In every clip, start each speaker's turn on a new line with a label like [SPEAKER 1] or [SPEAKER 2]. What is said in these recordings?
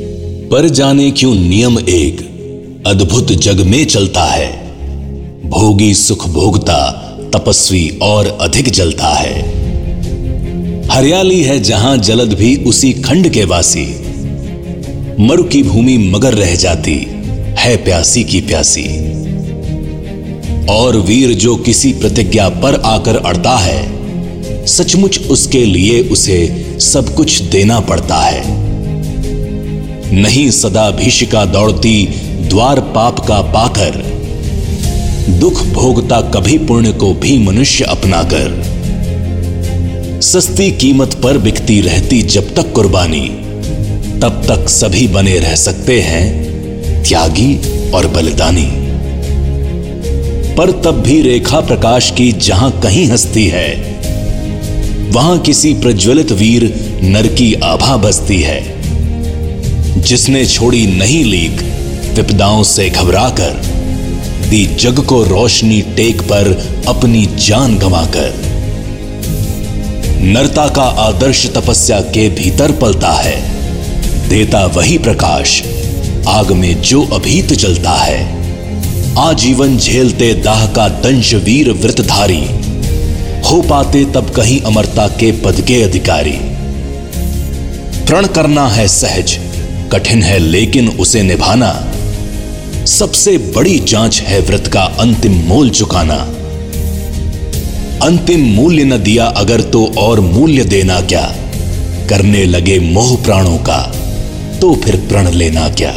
[SPEAKER 1] पर जाने क्यों नियम एक? अद्भुत जग में चलता है। भोगी सुख भोगता, तपस्वी और अधिक जलता है। हरियाली है जहाँ जलद भी उसी खंड के वासी। मरु की भूमि मगर रह जाती, है प्यासी की प्यासी। और वीर जो किसी प्रतिज्ञा पर आकर अड़ता है, सचमुच उसके लिए उसे सब कुछ देना पड़ता है। नहीं सदा भीषिका दौड़ती, द्वार पाप का पाकर। दुख भोगता कभी पुण्य को भी मनुष्य अपना कर सस्ती कीमत पर बिकती रहती जब तक कुर्बानी। तब तक सभी बने रह सकते हैं, त्यागी और बलिदानी। पर तब भी रेखा प्रकाश की जहाँ कहीं हस्ती है, वहाँ किसी प्रज्वलित वीर नर की आभा बसती है। जिसने छोड़ी नहीं लीक, विपदाओं से घबराकर, दी जग को रोशनी टेक पर अपनी जान गंवाकर। नरता का आदर्श तपस्या के भीतर पलता है। देता वही प्रकाश, आग में जो अभीत जलता है। आजीवन झेलते दाह का दंश वीर व्रतधारी हो पाते तब कहीं अमरता के पद के अधिकारी। प्रण करना है सहज कठिन है, लेकिन उसे निभाना। सबसे बड़ी जाँच है व्रत का अंतिम मोल चुकाना। अंतिम मूल्य न दिया अगर तो और मूल्य देना क्या? करने लगे मोह प्राणों का तो फिर प्रण लेना क्या?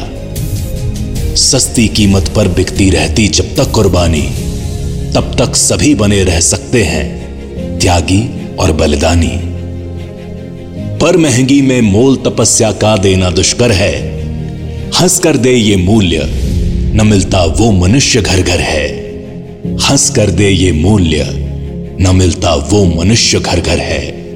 [SPEAKER 1] सस्ती कीमत पर बिकती रहती जब तक कुर्बानी, तब तक सभी बने रह सकते हैं, त्यागी और बलिदानी। पर महँगी में मोल तपस्या का देना दुष्कर है। हंस कर दे ये मूल्य, न मिलता वो मनुष्य घर घर है। हंस कर दे ये मूल्य, न मिलता वो मनुष्य घर घर है।